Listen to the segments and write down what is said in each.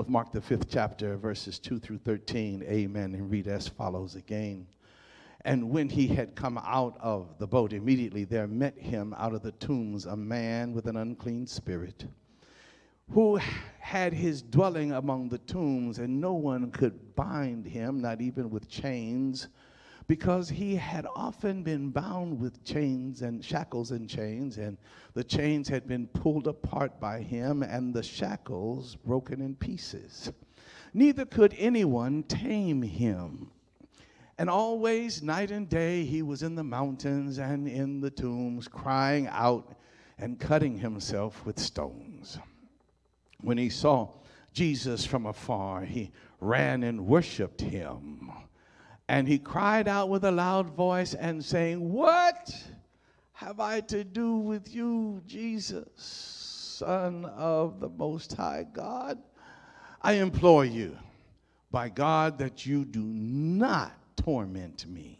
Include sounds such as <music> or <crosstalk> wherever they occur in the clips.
of Mark, the fifth chapter, verses 2 through 13. Amen. And read as follows again. And when he had come out of the boat, immediately there met him out of the tombs a man with an unclean spirit, who had his dwelling among the tombs, and no one could bind him, not even with chains because he had often been bound with chains and shackles and chains, and the chains had been pulled apart by him, and the shackles broken in pieces. Neither could anyone tame him. And always, night and day, he was in the mountains and in the tombs, crying out and cutting himself with stones. When he saw Jesus from afar, he ran and worshiped him and he cried out with a loud voice and saying, What have I to do with you, Jesus, Son of the Most High God? I implore you, by God, that you do not torment me.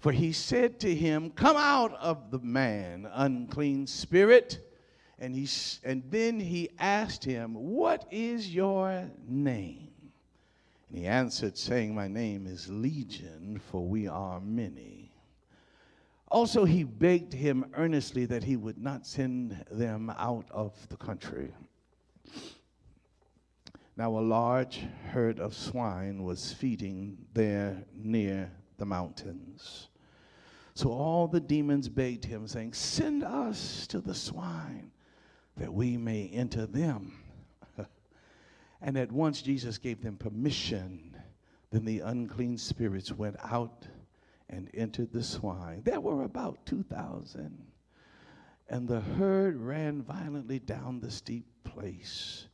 For he said to him, Come out of the man, unclean spirit. And, he, and then he asked him, What is your name? And he answered, saying, My name is Legion, for we are many. Also, he begged him earnestly that he would not send them out of the country. Now, a large herd of swine was feeding there near the mountains. So all the demons begged him, saying, Send us to the swine that we may enter them. And at once Jesus gave them permission. Then the unclean spirits went out and entered the swine. There were about 2,000. And the herd ran violently down the steep place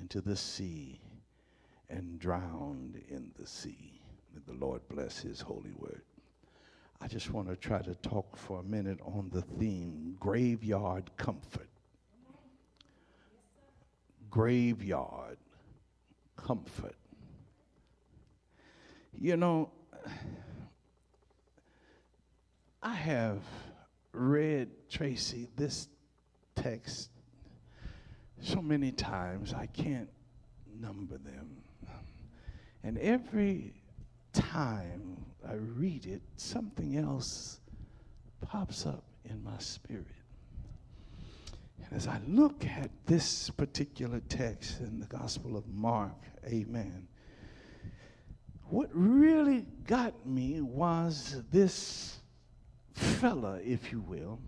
into the sea and drowned in the sea. May the Lord bless his holy word. I just want to try to talk for a minute on the theme graveyard comfort. Graveyard comfort. You know, I have read, Tracy, this text so many times I can't number them. And every time I read it, something else pops up in my spirit. And as I look at this particular text in the Gospel of Mark, amen, what really got me was this fella, if you will,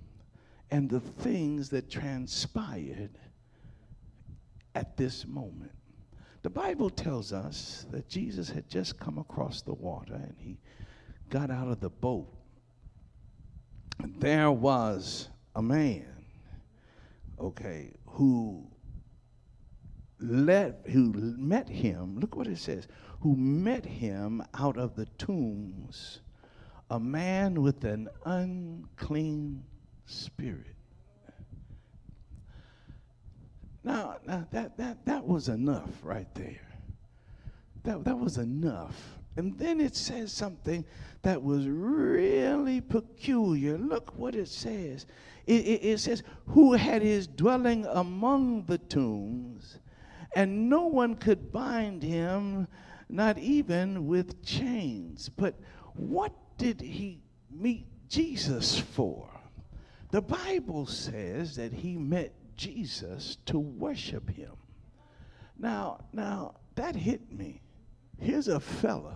and the things that transpired at this moment. The Bible tells us that Jesus had just come across the water and he got out of the boat. And there was a man okay, who let who met him, look what it says, who met him out of the tombs, a man with an unclean spirit. Now, now that, that, that was enough right there. That, that was enough. And then it says something that was really peculiar. Look what it says. It, it, it, says, Who had his dwelling among the tombs, and no one could bind him, not even with chains. But what did he meet Jesus for? The Bible says that he met Jesus to worship him. Now, now that hit me. Here's a fella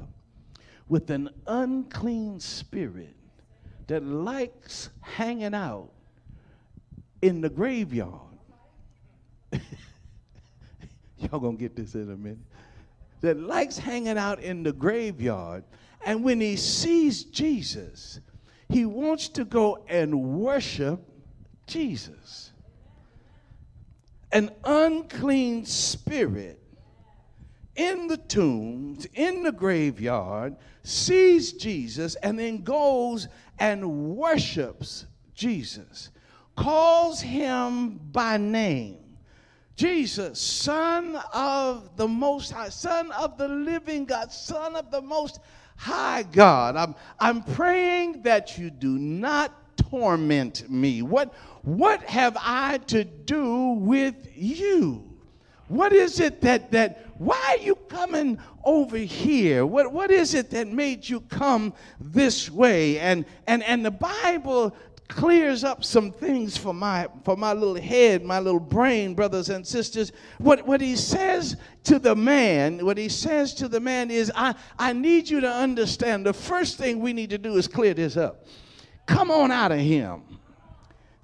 with an unclean spirit that likes hanging out in the graveyard. <laughs> Y'all gonna get this in a minute. That likes hanging out in the graveyard, and when he sees Jesus, he wants to go and worship Jesus. An unclean spirit in the tombs, in the graveyard, sees Jesus, and then goes and worships Jesus calls him by name. Jesus, Son of the Most High, Son of the living God, Son of the Most High God. I'm, I'm praying that you do not torment me. What, what have I to do with you? What is it that, that why are you coming over here? What, what is it that made you come this way? And, and, and the Bible clears up some things for my for my little head, my little brain, brothers and sisters. What what he says to the man, what he says to the man is, I, I need you to understand. The first thing we need to do is clear this up. Come on out of him.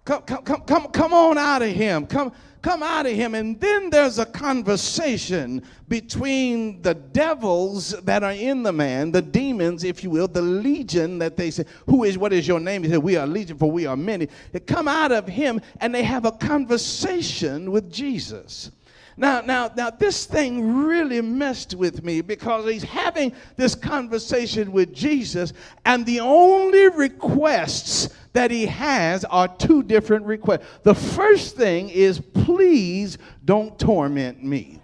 Come, come, come, come, come on out of him. Come, come out of him. And then there's a conversation between the devils that are in the man, the demons, if you will, the legion that they say, Who is, what is your name? He said, We are legion, for we are many. They come out of him and they have a conversation with Jesus. Now, now, now, this thing really messed with me because he's having this conversation with Jesus, and the only requests that he has are two different requests. The first thing is, please don't torment me.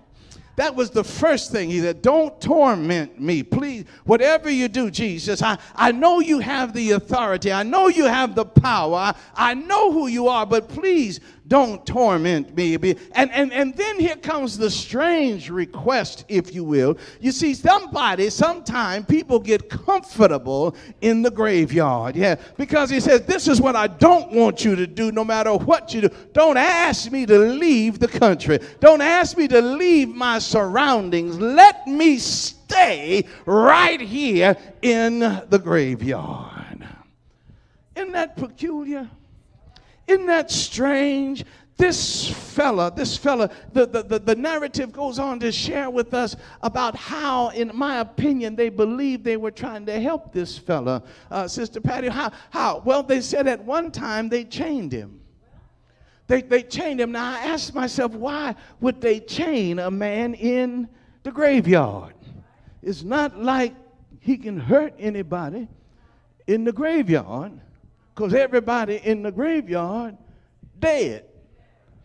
That was the first thing. He said, Don't torment me. Please, whatever you do, Jesus, I, I know you have the authority. I know you have the power. I, I know who you are, but please don't torment me. And, and, and then here comes the strange request, if you will. You see, somebody, sometime people get comfortable in the graveyard. Yeah, because he says, This is what I don't want you to do, no matter what you do. Don't ask me to leave the country. Don't ask me to leave my surroundings. Let me stay right here in the graveyard. Isn't that peculiar? Isn't that strange? This fella, this fella, the, the, the, the, narrative goes on to share with us about how, in my opinion, they believed they were trying to help this fella. Uh, Sister Patty, how, how? Well, they said at one time they chained him. They, they chained him. Now, I asked myself, why would they chain a man in the graveyard? It's not like he can hurt anybody in the graveyard because everybody in the graveyard dead.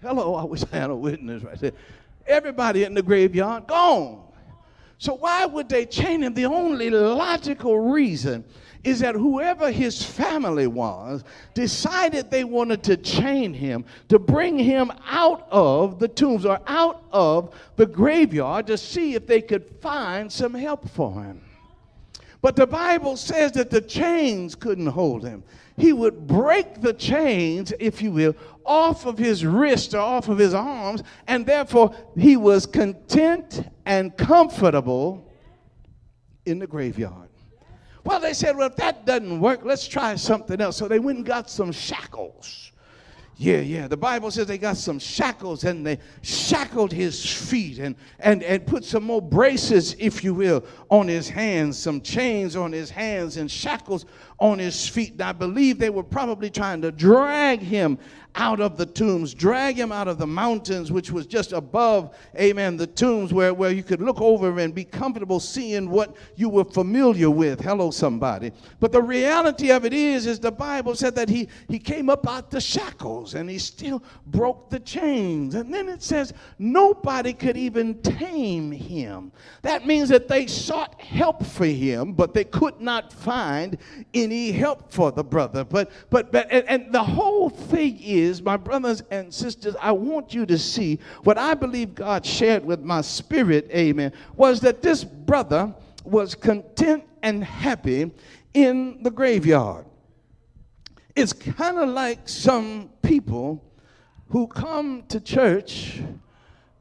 Hello, I wish I had a witness right there. Everybody in the graveyard gone. So why would they chain him? The only logical reason is that whoever his family was decided they wanted to chain him to bring him out of the tombs or out of the graveyard to see if they could find some help for him. But the Bible says that the chains couldn't hold him he would break the chains, if you will, off of his wrist or off of his arms, and therefore he was content and comfortable in the graveyard. Well, they said, well, if that doesn't work, let's try something else. So they went and got some shackles. Yeah, yeah. The Bible says they got some shackles and they shackled his feet and, and, and put some more braces, if you will, on his hands, some chains on his hands and shackles on his feet. I believe they were probably trying to drag him out of the tombs, drag him out of the mountains, which was just above, amen, the tombs where, where you could look over and be comfortable seeing what you were familiar with. Hello, somebody. But the reality of it is, is the Bible said that he, he came up out the shackles and he still broke the chains. And then it says nobody could even tame him. That means that they sought help for him, but they could not find any help for the brother. But, but, but and, and the whole thing is, is, my brothers and sisters, I want you to see what I believe God shared with my spirit, amen, was that this brother was content and happy in the graveyard. It's kind of like some people who come to church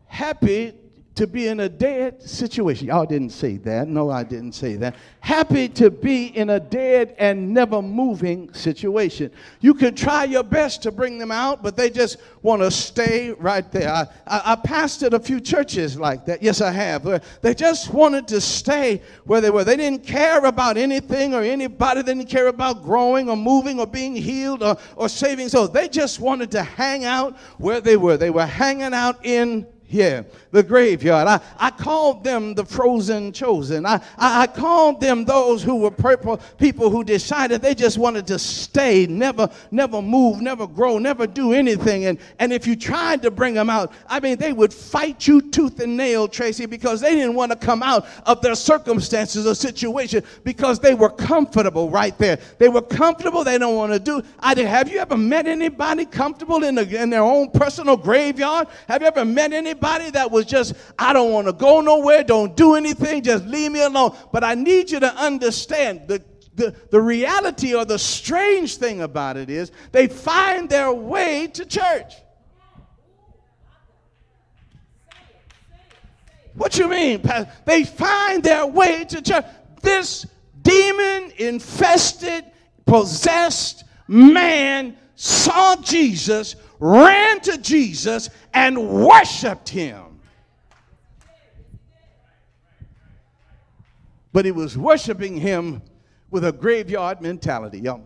happy to be in a dead situation. Y'all didn't say that. No, I didn't say that. Happy to be in a dead and never moving situation. You could try your best to bring them out, but they just want to stay right there. I, I, I, pastored a few churches like that. Yes, I have. They just wanted to stay where they were. They didn't care about anything or anybody. They didn't care about growing or moving or being healed or, or saving So They just wanted to hang out where they were. They were hanging out in yeah, the graveyard. I, I called them the frozen chosen. I, I, I called them those who were purple people who decided they just wanted to stay, never, never move, never grow, never do anything. And, and if you tried to bring them out, I mean, they would fight you tooth and nail, Tracy, because they didn't want to come out of their circumstances or situation because they were comfortable right there. They were comfortable. They don't want to do. I have you ever met anybody comfortable in, the, in their own personal graveyard? Have you ever met anybody? Anybody that was just, I don't want to go nowhere, don't do anything, just leave me alone. But I need you to understand the the, the reality or the strange thing about it is they find their way to church. What you mean? They find their way to church. This demon infested, possessed man saw Jesus, ran to Jesus, and worshiped him. But he was worshiping him with a graveyard mentality. Y'all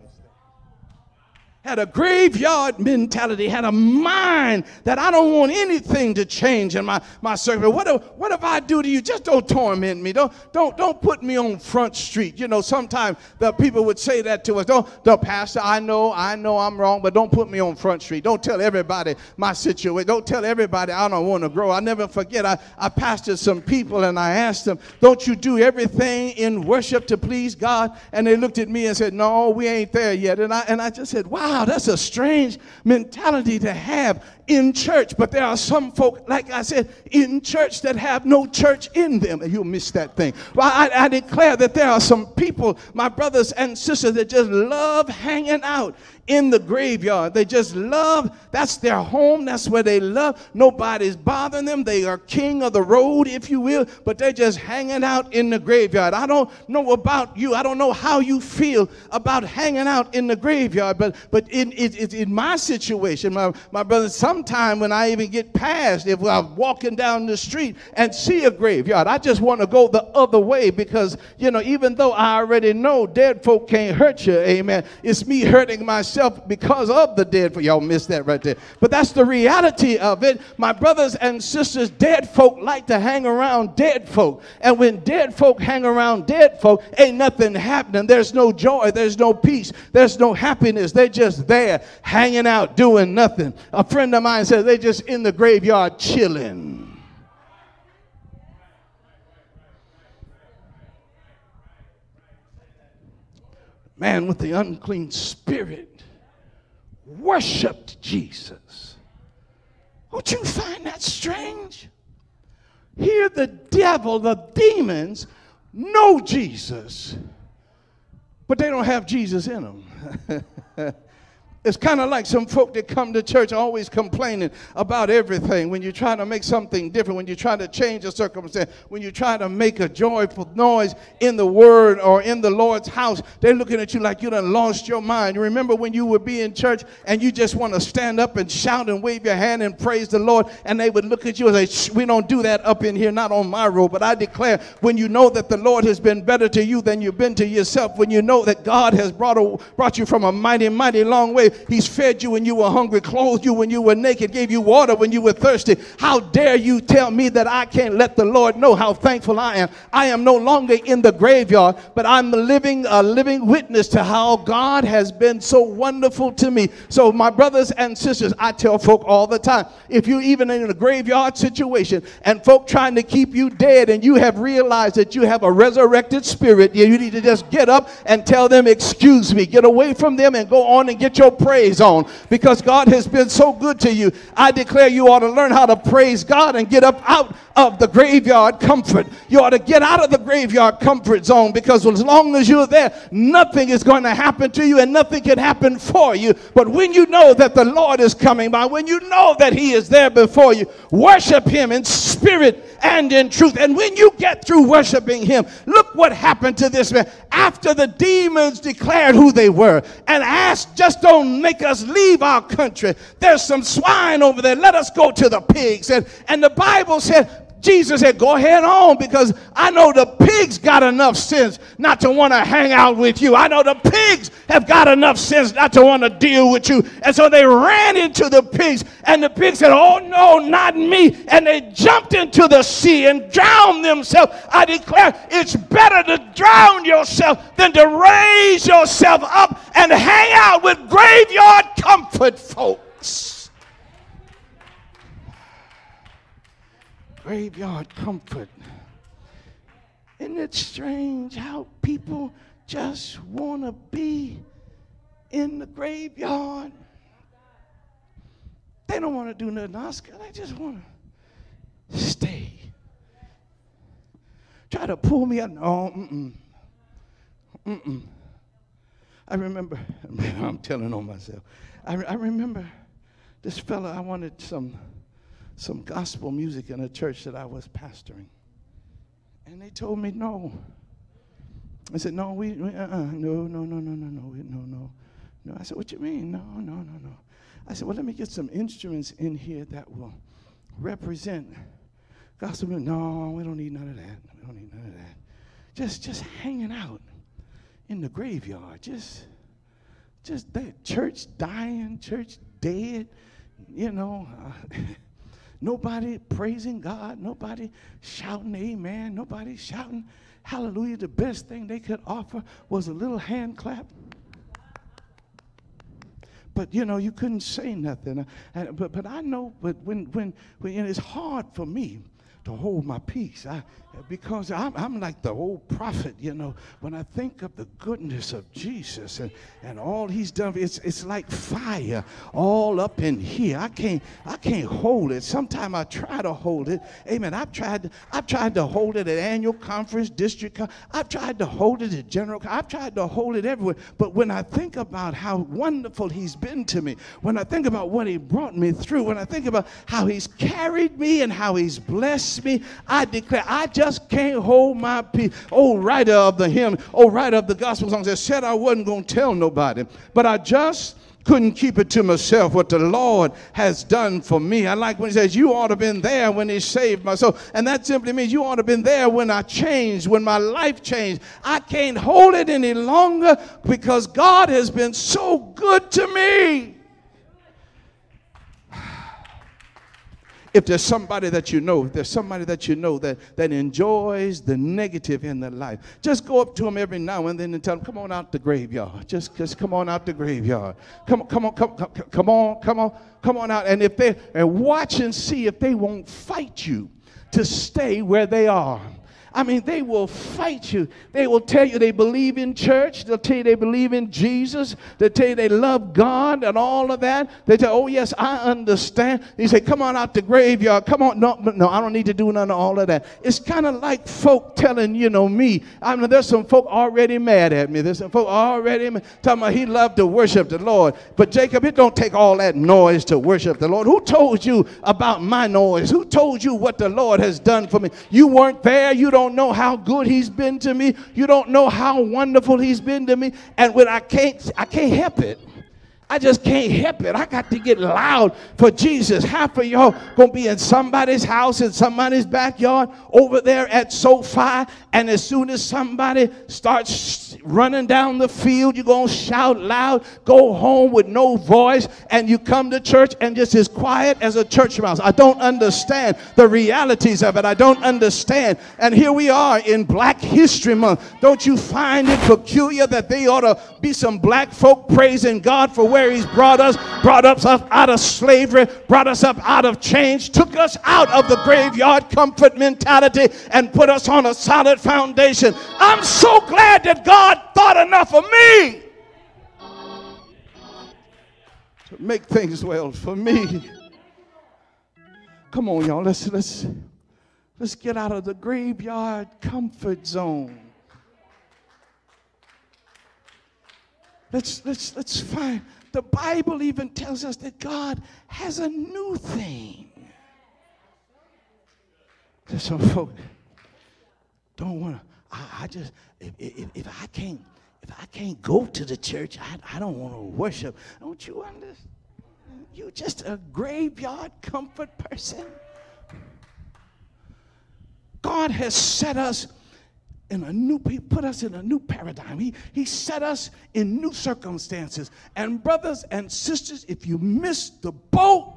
had a graveyard mentality, had a mind that I don't want anything to change in my, my circle. What if, what if I do to you? Just don't torment me. Don't, don't, don't put me on front street. You know, sometimes the people would say that to us. Don't, the pastor, I know, I know I'm wrong, but don't put me on front street. Don't tell everybody my situation. Don't tell everybody I don't want to grow. I never forget, I, I pastored some people and I asked them, don't you do everything in worship to please God? And they looked at me and said, no, we ain't there yet. And I, and I just said, wow wow, that's a strange mentality to have in church. But there are some folk, like I said, in church that have no church in them. And you'll miss that thing. Well, I, I declare that there are some people, my brothers and sisters, that just love hanging out in the graveyard. They just love, that's their home, that's where they love. Nobody's bothering them. They are king of the road, if you will, but they're just hanging out in the graveyard. I don't know about you. I don't know how you feel about hanging out in the graveyard, but, but in, in, in my situation, my, my brother, sometime when I even get past, if I'm walking down the street and see a graveyard, I just want to go the other way because, you know, even though I already know dead folk can't hurt you, amen, it's me hurting myself because of the dead. For y'all missed that right there. But that's the reality of it. My brothers and sisters, dead folk like to hang around dead folk. And when dead folk hang around dead folk, ain't nothing happening. There's no joy, there's no peace, there's no happiness. They're just there hanging out, doing nothing. A friend of mine says they're just in the graveyard chilling. man with the unclean spirit worshiped Jesus. Don't you find that strange? Here, the devil, the demons know Jesus, but they don't have Jesus in them. <laughs> It's kind of like some folk that come to church always complaining about everything. When you try to make something different, when you try to change a circumstance, when you try to make a joyful noise in the word or in the Lord's house, they're looking at you like you done lost your mind. You remember when you would be in church and you just want to stand up and shout and wave your hand and praise the Lord, and they would look at you and say, We don't do that up in here, not on my road. But I declare, when you know that the Lord has been better to you than you've been to yourself, when you know that God has brought, a, brought you from a mighty, mighty long He's fed you when you were hungry, clothed you when you were naked, gave you water when you were thirsty. How dare you tell me that I can't let the Lord know how thankful I am? I am no longer in the graveyard, but I'm living a living witness to how God has been so wonderful to me. So, my brothers and sisters, I tell folk all the time if you're even in a graveyard situation and folk trying to keep you dead and you have realized that you have a resurrected spirit, you need to just get up and tell them, Excuse me, get away from them and go on and get your praise on because God has been so good to you. I declare you ought to learn how to praise God and get up out of the graveyard comfort. You ought to get out of the graveyard comfort zone because as long as you're there, nothing is going to happen to you and nothing can happen for you. But when you know that the Lord is coming by, when you know that He is there before you, worship Him in spirit and in truth. And when you get through worshiping Him, look what happened to this man. After the demons declared who they were and asked, just don't make us leave our country. There's some swine over there. Let us go to the pigs. And, and the Bible said, Jesus said, Go ahead on because I know the pigs got enough sense not to want to hang out with you. I know the pigs have got enough sense not to want to deal with you. And so they ran into the pigs, and the pigs said, Oh, no, not me. And they jumped into the sea and drowned themselves. I declare it's better to drown yourself than to raise yourself up and hang out with graveyard comfort folks. graveyard comfort. Isn't it strange how people just want to be in the graveyard? They don't want to do nothing, Oscar. They just want to stay. Try to pull me up. No, mm-mm. Mm-mm. I remember, <laughs> I'm telling on myself. I, I remember this fella, I wanted some some gospel music in a church that I was pastoring. And they told me no. I said, no, we, we uh-uh, no, no, no, no, no, no, no, no. No, I said, what you mean? No, no, no, no. I said, well, let me get some instruments in here that will represent gospel music. No, we don't need none of that. We don't need none of that. Just, just hanging out in the graveyard. Just, just that church dying, church dead. You know, uh, <laughs> nobody praising God. Nobody shouting Amen. Nobody shouting Hallelujah. The best thing they could offer was a little hand clap but you know you couldn't say nothing uh, and, but, but i know but when when, when it's hard for me to hold my peace I, because I'm, I'm like the old prophet, you know. When I think of the goodness of Jesus and, and all he's done, it's, it's like fire all up in here. I can't, I can't hold it. Sometimes I try to hold it. Amen. I've tried, I've tried to hold it at annual conference, district. I've tried to hold it at general. I've tried to hold it everywhere. But when I think about how wonderful he's been to me, when I think about what he brought me through, when I think about how he's carried me and how he's blessed me, I declare, I just can't hold my peace. Oh, writer of the hymn, oh, writer of the gospel songs that said I wasn't going to tell nobody, but I just couldn't keep it to myself what the Lord has done for me. I like when he says, You ought to have been there when he saved my soul. And that simply means you ought to have been there when I changed, when my life changed. I can't hold it any longer because God has been so good to me. If there's somebody that you know, if there's somebody that you know that, that enjoys the negative in their life, just go up to them every now and then and tell them, come on out the graveyard. Just, just come on out the graveyard. Come, come on, come, come, come on, come on, come on out. And if they and watch and see if they won't fight you to stay where they are. I mean, they will fight you. They will tell you they believe in church. They'll tell you they believe in Jesus. They'll tell you they love God and all of that. They tell, oh, yes, I understand. You say, come on out the graveyard. Come on. No, no, I don't need to do none of all of that. It's kind of like folk telling, you know, me. I mean, there's some folk already mad at me. There's some folk already talking about he loved to worship the Lord. But Jacob, it don't take all that noise to worship the Lord. Who told you about my noise? Who told you what the Lord has done for me? You weren't there. You don't don't know how good he's been to me. You don't know how wonderful he's been to me. And when I can't, I can't help it. I just can't help it. I got to get loud for Jesus. Half of y'all gonna be in somebody's house in somebody's backyard over there at SoFi, and as soon as somebody starts running down the field, you're gonna shout loud, go home with no voice, and you come to church and just as quiet as a church mouse. I don't understand the realities of it. I don't understand. And here we are in Black History Month. Don't you find it peculiar that they ought to be some black folk praising God for where where He's brought us, brought us up out of slavery, brought us up out of chains, took us out of the graveyard comfort mentality, and put us on a solid foundation. I'm so glad that God thought enough of me to make things well for me. Come on, y'all. Let's let's let's get out of the graveyard comfort zone. Let's let's let's find the Bible even tells us that God has a new thing. Some folk don't want to. I, I, just if, if, if I can't if I can't go to the church, I, I don't want to worship. Don't you understand? You're just a graveyard comfort person. God has set us in a new, he put us in a new paradigm. He, he set us in new circumstances. And brothers and sisters, if you miss the boat,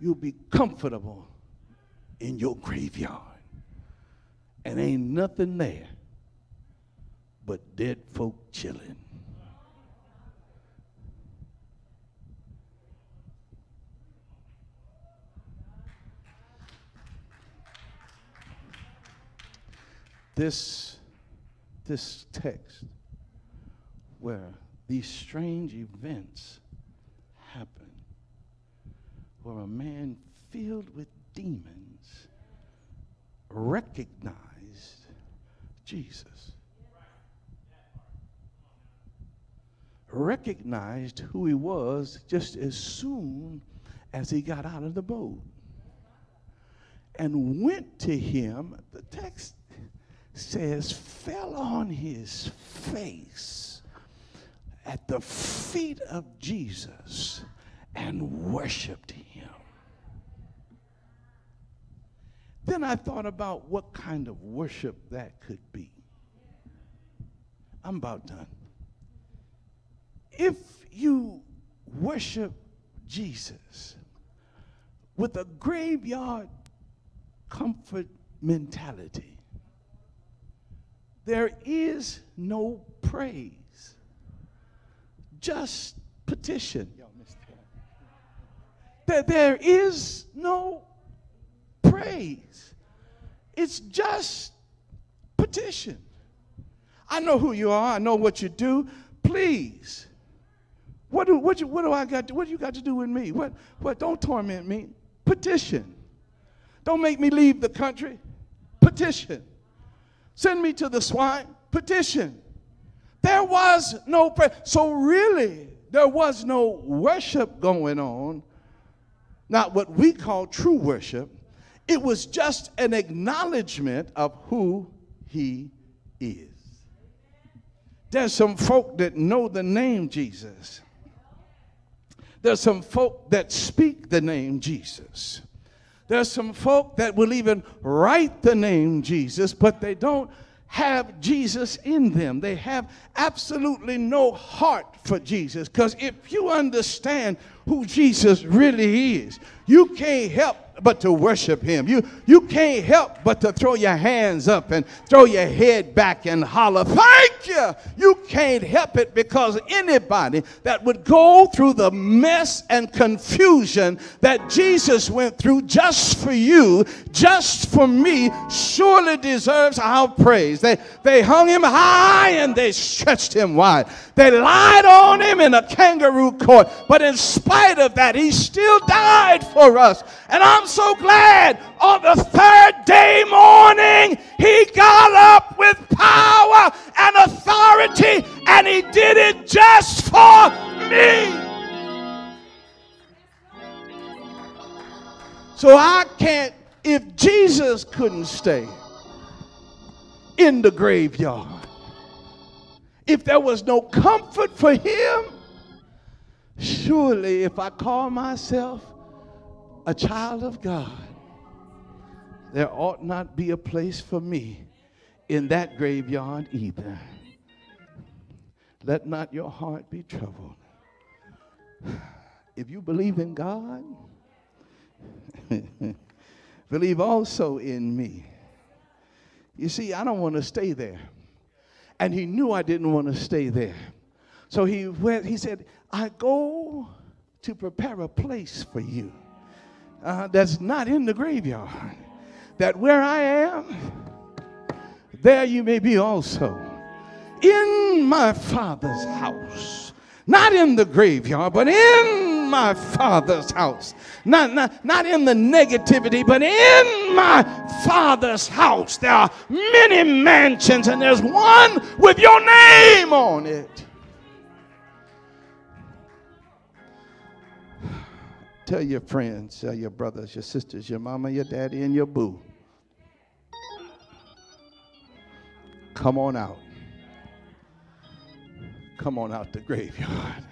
you'll be comfortable in your graveyard. And ain't nothing there but dead folk chilling. This, this text where these strange events happen, where a man filled with demons recognized Jesus. Recognized who he was just as soon as he got out of the boat and went to him. The text says, fell on his face at the feet of Jesus and worshiped him. Then I thought about what kind of worship that could be. I'm about done. If you worship Jesus with a graveyard comfort mentality, there is no praise, just petition. That there is no praise, it's just petition. I know who you are, I know what you do. Please. What do, what, you, what do I got to, what do you got to do with me? What, what, don't torment me. Petition. Don't make me leave the country. Petition. Send me to the swine. Petition. There was no prayer. So, really, there was no worship going on. Not what we call true worship. It was just an acknowledgement of who he is. There's some folk that know the name Jesus. There's some folk that speak the name Jesus. There's some folk that will even write the name Jesus, but they don't have Jesus in them. They have absolutely no heart for Jesus. Because if you understand who Jesus really is, you can't help but to worship him. You, you can't help but to throw your hands up and throw your head back and holler, Thank you! You can't help it because anybody that would go through the mess and confusion that Jesus went through just for you, just for me, surely deserves our praise. They, they hung him high and they stretched him wide. They lied on him in a kangaroo court, but in spite of that, he still died for us. And I'm so glad on the third day morning, he got up with power and authority, and he did it just for me. So I can't, if Jesus couldn't stay in the graveyard, if there was no comfort for him, surely if I call myself a child of God, there ought not be a place for me in that graveyard either. Let not your heart be troubled. If you believe in God, <laughs> believe also in me. You see, I don't want to stay there. And he knew I didn't want to stay there. So he went, he said, I go to prepare a place for you uh, that's not in the graveyard. That where I am, there you may be also. In my Father's house. Not in the graveyard, but in my Father's house. Not, not, not in the negativity, but in my Father's house. There are many mansions, and there's one with your name on it. Tell your friends, tell your brothers, your sisters, your mama, your daddy, and your boo. Come on out. Come on out the graveyard.